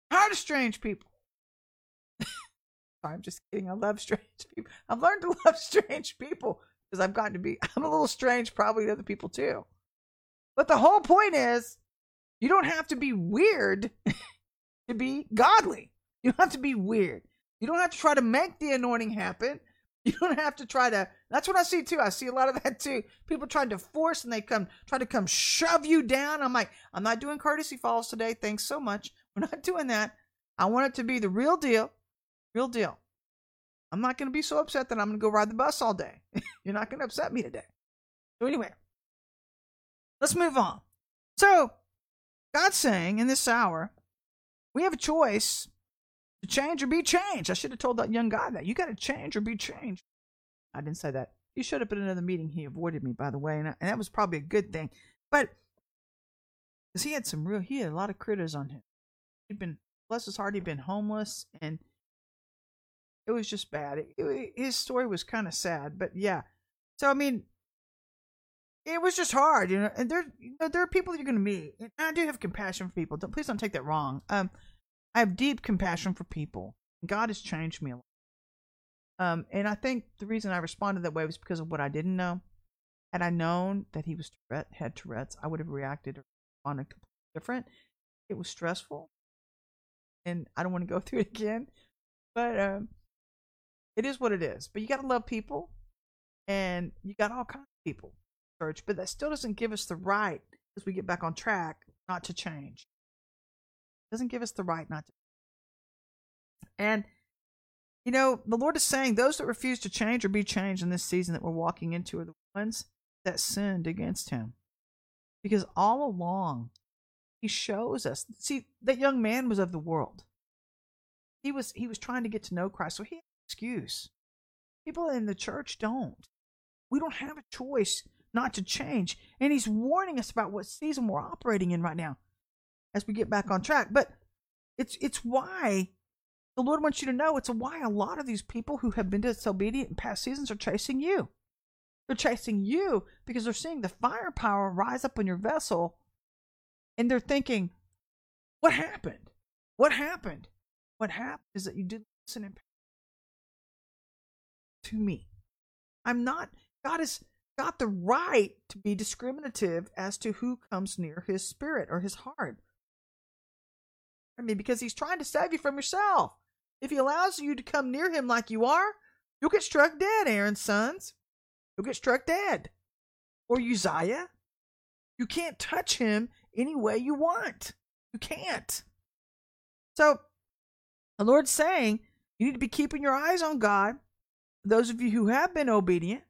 Tired of strange people. I'm just kidding. I love strange [laughs] people. I've learned to love strange people because I've gotten to be, [laughs] I'm a little strange probably to other people too. But the whole point is, you don't have to be weird [laughs] to be godly. You don't have to be weird. You don't have to try to make the anointing happen. You don't have to try to. That's what I see too. I see a lot of that too. People trying to force and they come try to come shove you down. I'm like, I'm not doing courtesy falls today. Thanks so much. We're not doing that. I want it to be the real deal. Real deal. I'm not going to be so upset that I'm going to go ride the bus all day. [laughs] You're not going to upset me today. So anyway, let's move on. So God's saying in this hour, we have a choice to change or be changed. I should have told that young guy that. You got to change or be changed. I didn't say that. He showed up at another meeting. He avoided me, by the way, and, I, and that was probably a good thing. But because he had some real, he had a lot of critters on him. He'd been, bless his heart, he'd been homeless, and it was just bad. It, it, his story was kind of sad, but yeah. So I mean, it was just hard, you know. And there, you know, there are people you're going to meet. And I do have compassion for people. Don't, please don't take that wrong. Um, I have deep compassion for people. God has changed me a lot. Um, and I think the reason I responded that way was because of what I didn't know. Had I known that he was Tourette, had Tourette's, I would have reacted on a completely different. It was stressful, and I don't want to go [laughs] through it again. But um, it is what it is. But you got to love people, and you got all kinds of people, church. But that still doesn't give us the right, as we get back on track, not to change It doesn't give us the right not to. And, you know, the Lord is saying those that refuse to change or be changed in this season that we're walking into are the ones that sinned against Him. Because all along, He shows us. See, that young man was of the world. He was he was trying to get to know Christ, so he had excuse. People in the church don't. We don't have a choice not to change. And he's warning us about what season we're operating in right now as we get back on track. But it's it's why the Lord wants you to know it's why a lot of these people who have been disobedient in past seasons are chasing you. They're chasing you because they're seeing the firepower rise up on your vessel and they're thinking, What happened? What happened? What happened is that you didn't listen to me. I'm not, God has got the right to be discriminative as to who comes near his spirit or his heart. I mean, because he's trying to save you from yourself. If he allows you to come near him like you are, you'll get struck dead, Aaron's sons. You'll get struck dead. Or Uzziah. You can't touch him any way you want. You can't. So, the Lord's saying you need to be keeping your eyes on God. Those of you who have been obedient,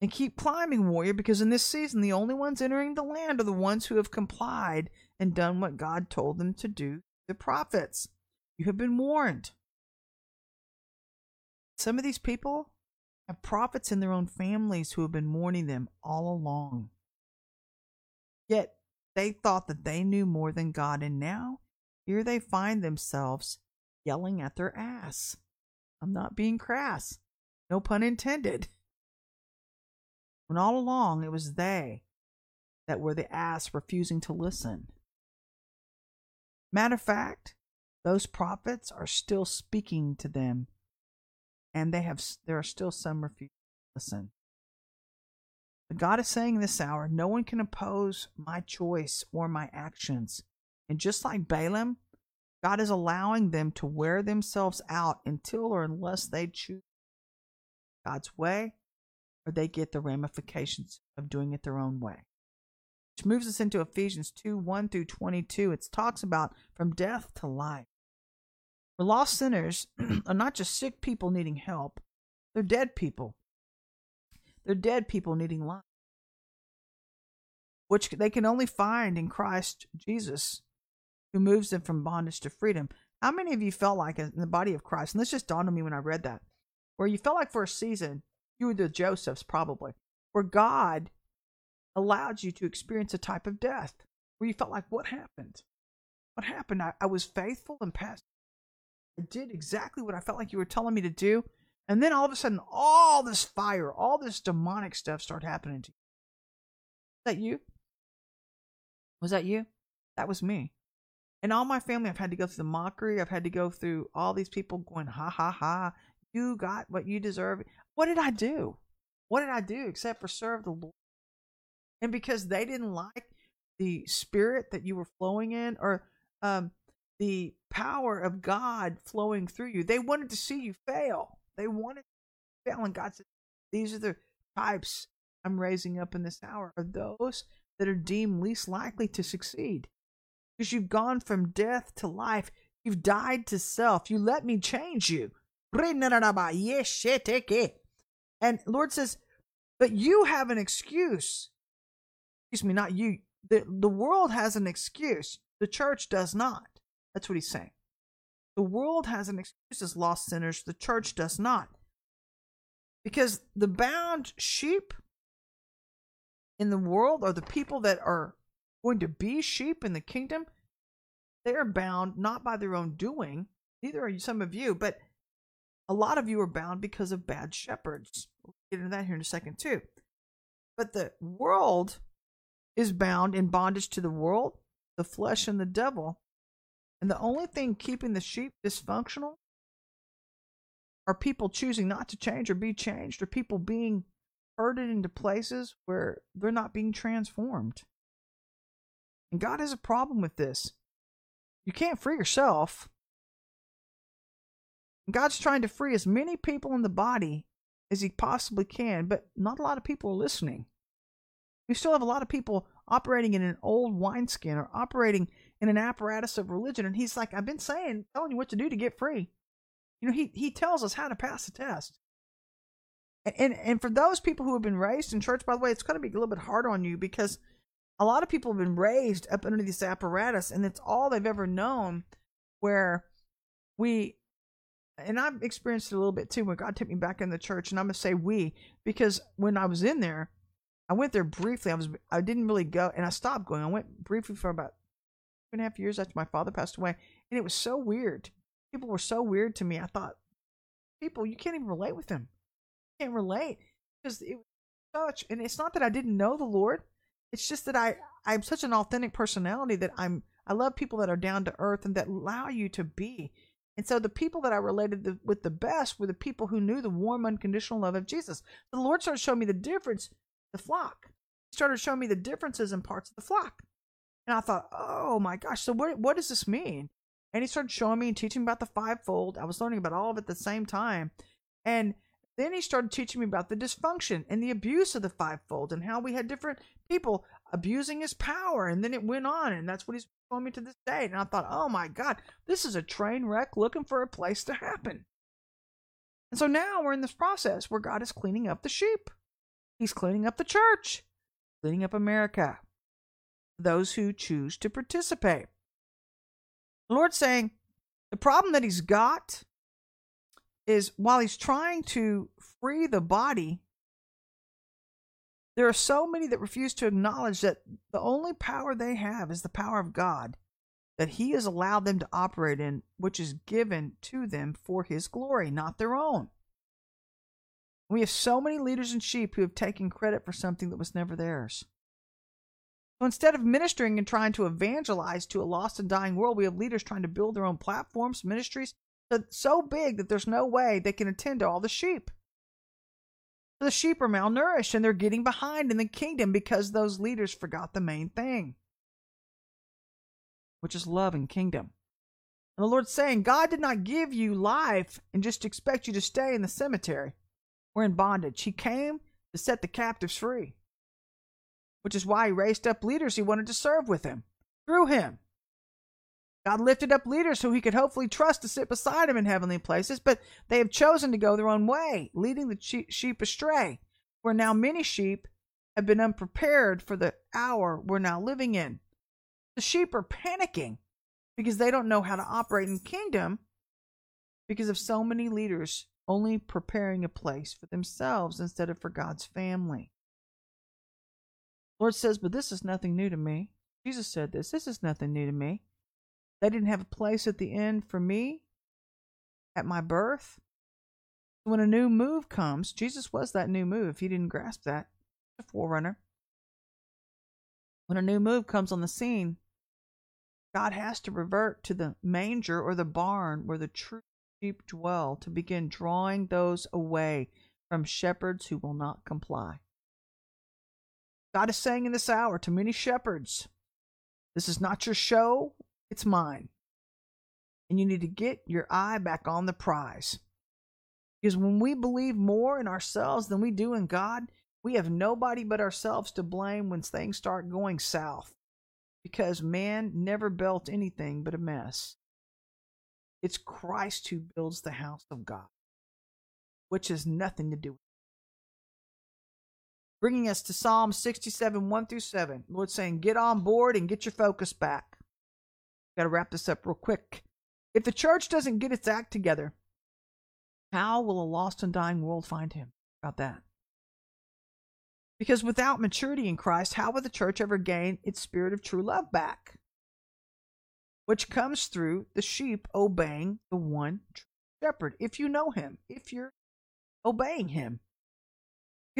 and keep climbing, warrior, because in this season, the only ones entering the land are the ones who have complied and done what God told them to do the prophets. You have been warned. Some of these people have prophets in their own families who have been warning them all along. Yet they thought that they knew more than God, and now here they find themselves yelling at their ass. I'm not being crass, no pun intended. When all along it was they that were the ass refusing to listen. Matter of fact, those prophets are still speaking to them, and they have there are still some refusing to listen. But God is saying this hour, no one can oppose my choice or my actions. And just like Balaam, God is allowing them to wear themselves out until or unless they choose God's way or they get the ramifications of doing it their own way which moves us into Ephesians 2 1 through 22. It talks about from death to life. Where lost sinners [clears throat] are not just sick people needing help, they're dead people. They're dead people needing life, which they can only find in Christ Jesus, who moves them from bondage to freedom. How many of you felt like in the body of Christ, and this just dawned on me when I read that, where you felt like for a season, you were the Josephs probably, where God allowed you to experience a type of death, where you felt like, what happened? What happened? I, I was faithful and past. I did exactly what I felt like you were telling me to do. And then all of a sudden, all this fire, all this demonic stuff started happening to you. Was that you? Was that you? That was me. And all my family, I've had to go through the mockery. I've had to go through all these people going, ha ha ha, you got what you deserve. What did I do? What did I do except for serve the Lord? And because they didn't like the spirit that you were flowing in or um, the power of God flowing through you, they wanted to see you fail. They wanted to fail. And God said, These are the types I'm raising up in this hour, are those that are deemed least likely to succeed because you've gone from death to life. You've died to self. You let me change you. And Lord says, but you have an excuse. Excuse me, not you. The, the world has an excuse. The church does not. That's what he's saying. The world has an excuse as lost sinners. The church does not. Because the bound sheep in the world are the people that are going to be sheep in the kingdom, they are bound not by their own doing. Neither are some of you, but a lot of you are bound because of bad shepherds. We'll get into that here in a second, too. But the world is bound in bondage to the world, the flesh, and the devil. And the only thing keeping the sheep dysfunctional are people choosing not to change or be changed, or people being herded into places where they're not being transformed. And God has a problem with this. You can't free yourself. God's trying to free as many people in the body as he possibly can, but not a lot of people are listening. We still have a lot of people operating in an old wineskin or operating in an apparatus of religion. And he's like, I've been saying, telling you what to do to get free. You know, he, he tells us how to pass the test. And, and, and for those people who have been raised in church, by the way, it's going to be a little bit hard on you because a lot of people have been raised up under this apparatus and it's all they've ever known where we and I've experienced it a little bit too when God took me back in the church and I'm gonna say we because when I was in there I went there briefly. I was I didn't really go and I stopped going. I went briefly for about two and a half years after my father passed away and it was so weird. People were so weird to me. I thought people you can't even relate with them. You can't relate. Because it was such and it's not that I didn't know the Lord. It's just that I I'm such an authentic personality that I'm I love people that are down to earth and that allow you to be. And so the people that I related the, with the best were the people who knew the warm, unconditional love of Jesus. The Lord started showing me the difference, the flock. He started showing me the differences in parts of the flock. And I thought, oh my gosh, so what, what does this mean? And he started showing me and teaching me about the fivefold. I was learning about all of it at the same time. And then he started teaching me about the dysfunction and the abuse of the fivefold and how we had different people abusing his power. And then it went on, and that's what he's showing me to this day. And I thought, oh my God, this is a train wreck looking for a place to happen. And so now we're in this process where God is cleaning up the sheep. He's cleaning up the church, cleaning up America, those who choose to participate. The Lord's saying the problem that He's got is while He's trying to free the body there are so many that refuse to acknowledge that the only power they have is the power of God that He has allowed them to operate in, which is given to them for His glory, not their own. We have so many leaders and sheep who have taken credit for something that was never theirs. So instead of ministering and trying to evangelize to a lost and dying world, we have leaders trying to build their own platforms, ministries, so big that there's no way they can attend to all the sheep. The sheep are malnourished and they're getting behind in the kingdom because those leaders forgot the main thing, which is love and kingdom. And the Lord's saying, God did not give you life and just expect you to stay in the cemetery or in bondage. He came to set the captives free, which is why He raised up leaders He wanted to serve with Him through Him. God lifted up leaders so he could hopefully trust to sit beside him in heavenly places, but they have chosen to go their own way, leading the sheep astray, where now many sheep have been unprepared for the hour we're now living in. The sheep are panicking because they don't know how to operate in kingdom because of so many leaders only preparing a place for themselves instead of for God's family. Lord says, But this is nothing new to me. Jesus said this. This is nothing new to me. They didn't have a place at the end for me at my birth. When a new move comes, Jesus was that new move. If you didn't grasp that, a forerunner. When a new move comes on the scene, God has to revert to the manger or the barn where the true sheep dwell to begin drawing those away from shepherds who will not comply. God is saying in this hour to many shepherds, This is not your show it's mine. And you need to get your eye back on the prize. Because when we believe more in ourselves than we do in God, we have nobody but ourselves to blame when things start going south. Because man never built anything but a mess. It's Christ who builds the house of God, which has nothing to do with it. Bringing us to Psalm 67, 1 through 7. Lord saying, Get on board and get your focus back. Got to wrap this up real quick. If the church doesn't get its act together, how will a lost and dying world find him? About that. Because without maturity in Christ, how will the church ever gain its spirit of true love back? Which comes through the sheep obeying the one shepherd. If you know him, if you're obeying him.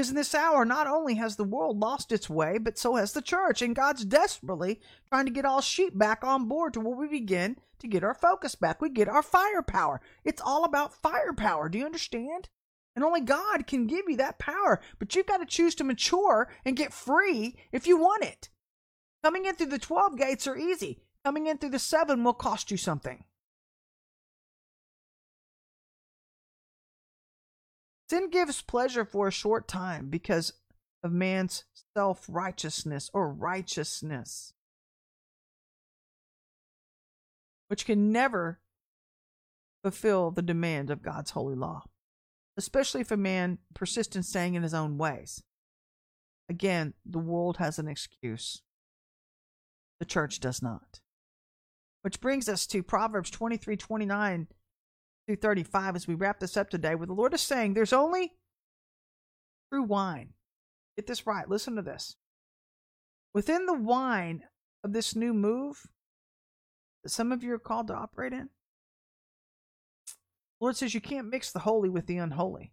Because in this hour, not only has the world lost its way, but so has the church. And God's desperately trying to get all sheep back on board to where we begin to get our focus back. We get our firepower. It's all about firepower. Do you understand? And only God can give you that power. But you've got to choose to mature and get free if you want it. Coming in through the 12 gates are easy. Coming in through the seven will cost you something. Sin gives pleasure for a short time because of man's self righteousness or righteousness, which can never fulfill the demand of God's holy law, especially if a man persists in staying in his own ways. Again, the world has an excuse, the church does not. Which brings us to Proverbs 23 29 through 35 as we wrap this up today, where the Lord is saying there's only true wine. Get this right. Listen to this. Within the wine of this new move that some of you are called to operate in, Lord says you can't mix the holy with the unholy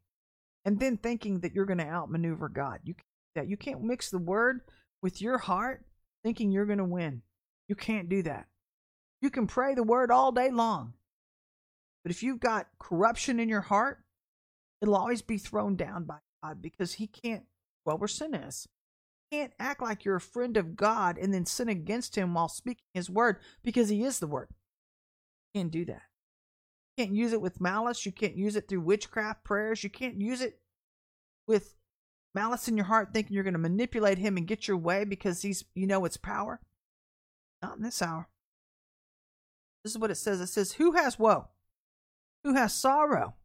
and then thinking that you're going to outmaneuver God. You that you can't mix the word with your heart thinking you're going to win. You can't do that. You can pray the word all day long but if you've got corruption in your heart, it'll always be thrown down by God because He can't, well, we're sinners. You can't act like you're a friend of God and then sin against Him while speaking His word because He is the word. You can't do that. You can't use it with malice. You can't use it through witchcraft prayers. You can't use it with malice in your heart thinking you're going to manipulate him and get your way because he's you know it's power not in this hour this is what it says it says who has woe who has sorrow,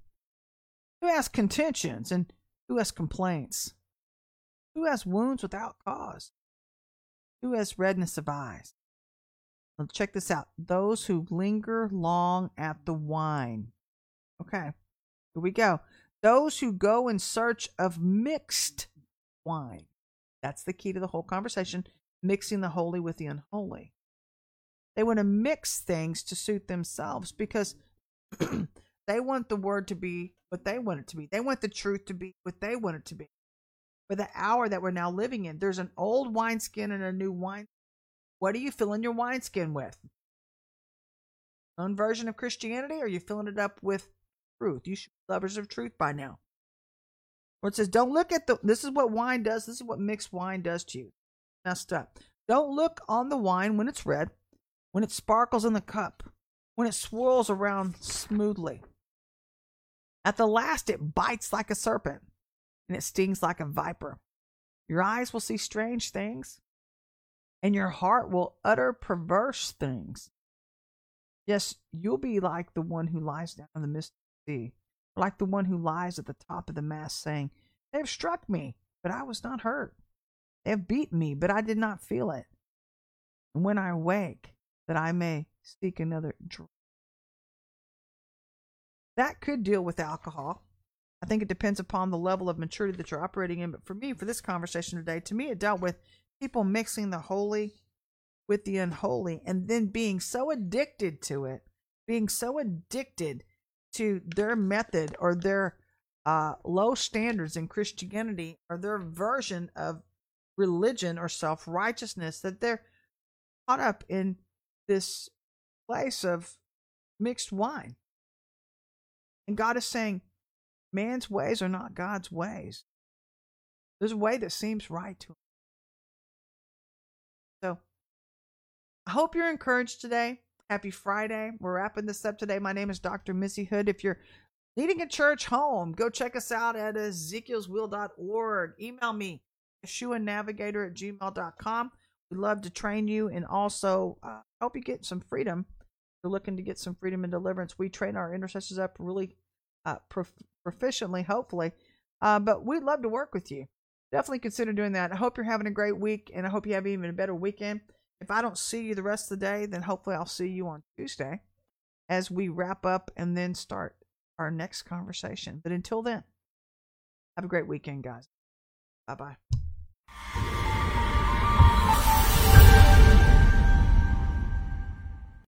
who has contentions, and who has complaints, who has wounds without cause, who has redness of eyes. Now check this out those who linger long at the wine. Okay, here we go. Those who go in search of mixed wine. That's the key to the whole conversation mixing the holy with the unholy. They want to mix things to suit themselves because [clears throat] They want the word to be what they want it to be. They want the truth to be what they want it to be. For the hour that we're now living in, there's an old wineskin and a new wine. What are you filling your wineskin with? Own version of Christianity, or are you filling it up with truth? You should be lovers of truth by now. Where it says, don't look at the, this is what wine does, this is what mixed wine does to you. Messed up. Don't look on the wine when it's red, when it sparkles in the cup, when it swirls around smoothly. At the last, it bites like a serpent and it stings like a viper. Your eyes will see strange things, and your heart will utter perverse things. Yes, you'll be like the one who lies down in the midst of the sea, like the one who lies at the top of the mast, saying, They have struck me, but I was not hurt. They have beaten me, but I did not feel it. And when I awake, that I may seek another drink. That could deal with alcohol. I think it depends upon the level of maturity that you're operating in. But for me, for this conversation today, to me, it dealt with people mixing the holy with the unholy and then being so addicted to it, being so addicted to their method or their uh, low standards in Christianity or their version of religion or self righteousness that they're caught up in this place of mixed wine. And God is saying, man's ways are not God's ways. There's a way that seems right to him. So I hope you're encouraged today. Happy Friday. We're wrapping this up today. My name is Dr. Missy Hood. If you're needing a church home, go check us out at ezekielswheel.org. Email me, YeshuaNavigator at gmail.com. We'd love to train you and also uh, help you get some freedom. You're looking to get some freedom and deliverance. We train our intercessors up really uh, prof- proficiently, hopefully. Uh, but we'd love to work with you. Definitely consider doing that. I hope you're having a great week, and I hope you have even a better weekend. If I don't see you the rest of the day, then hopefully I'll see you on Tuesday as we wrap up and then start our next conversation. But until then, have a great weekend, guys. Bye bye.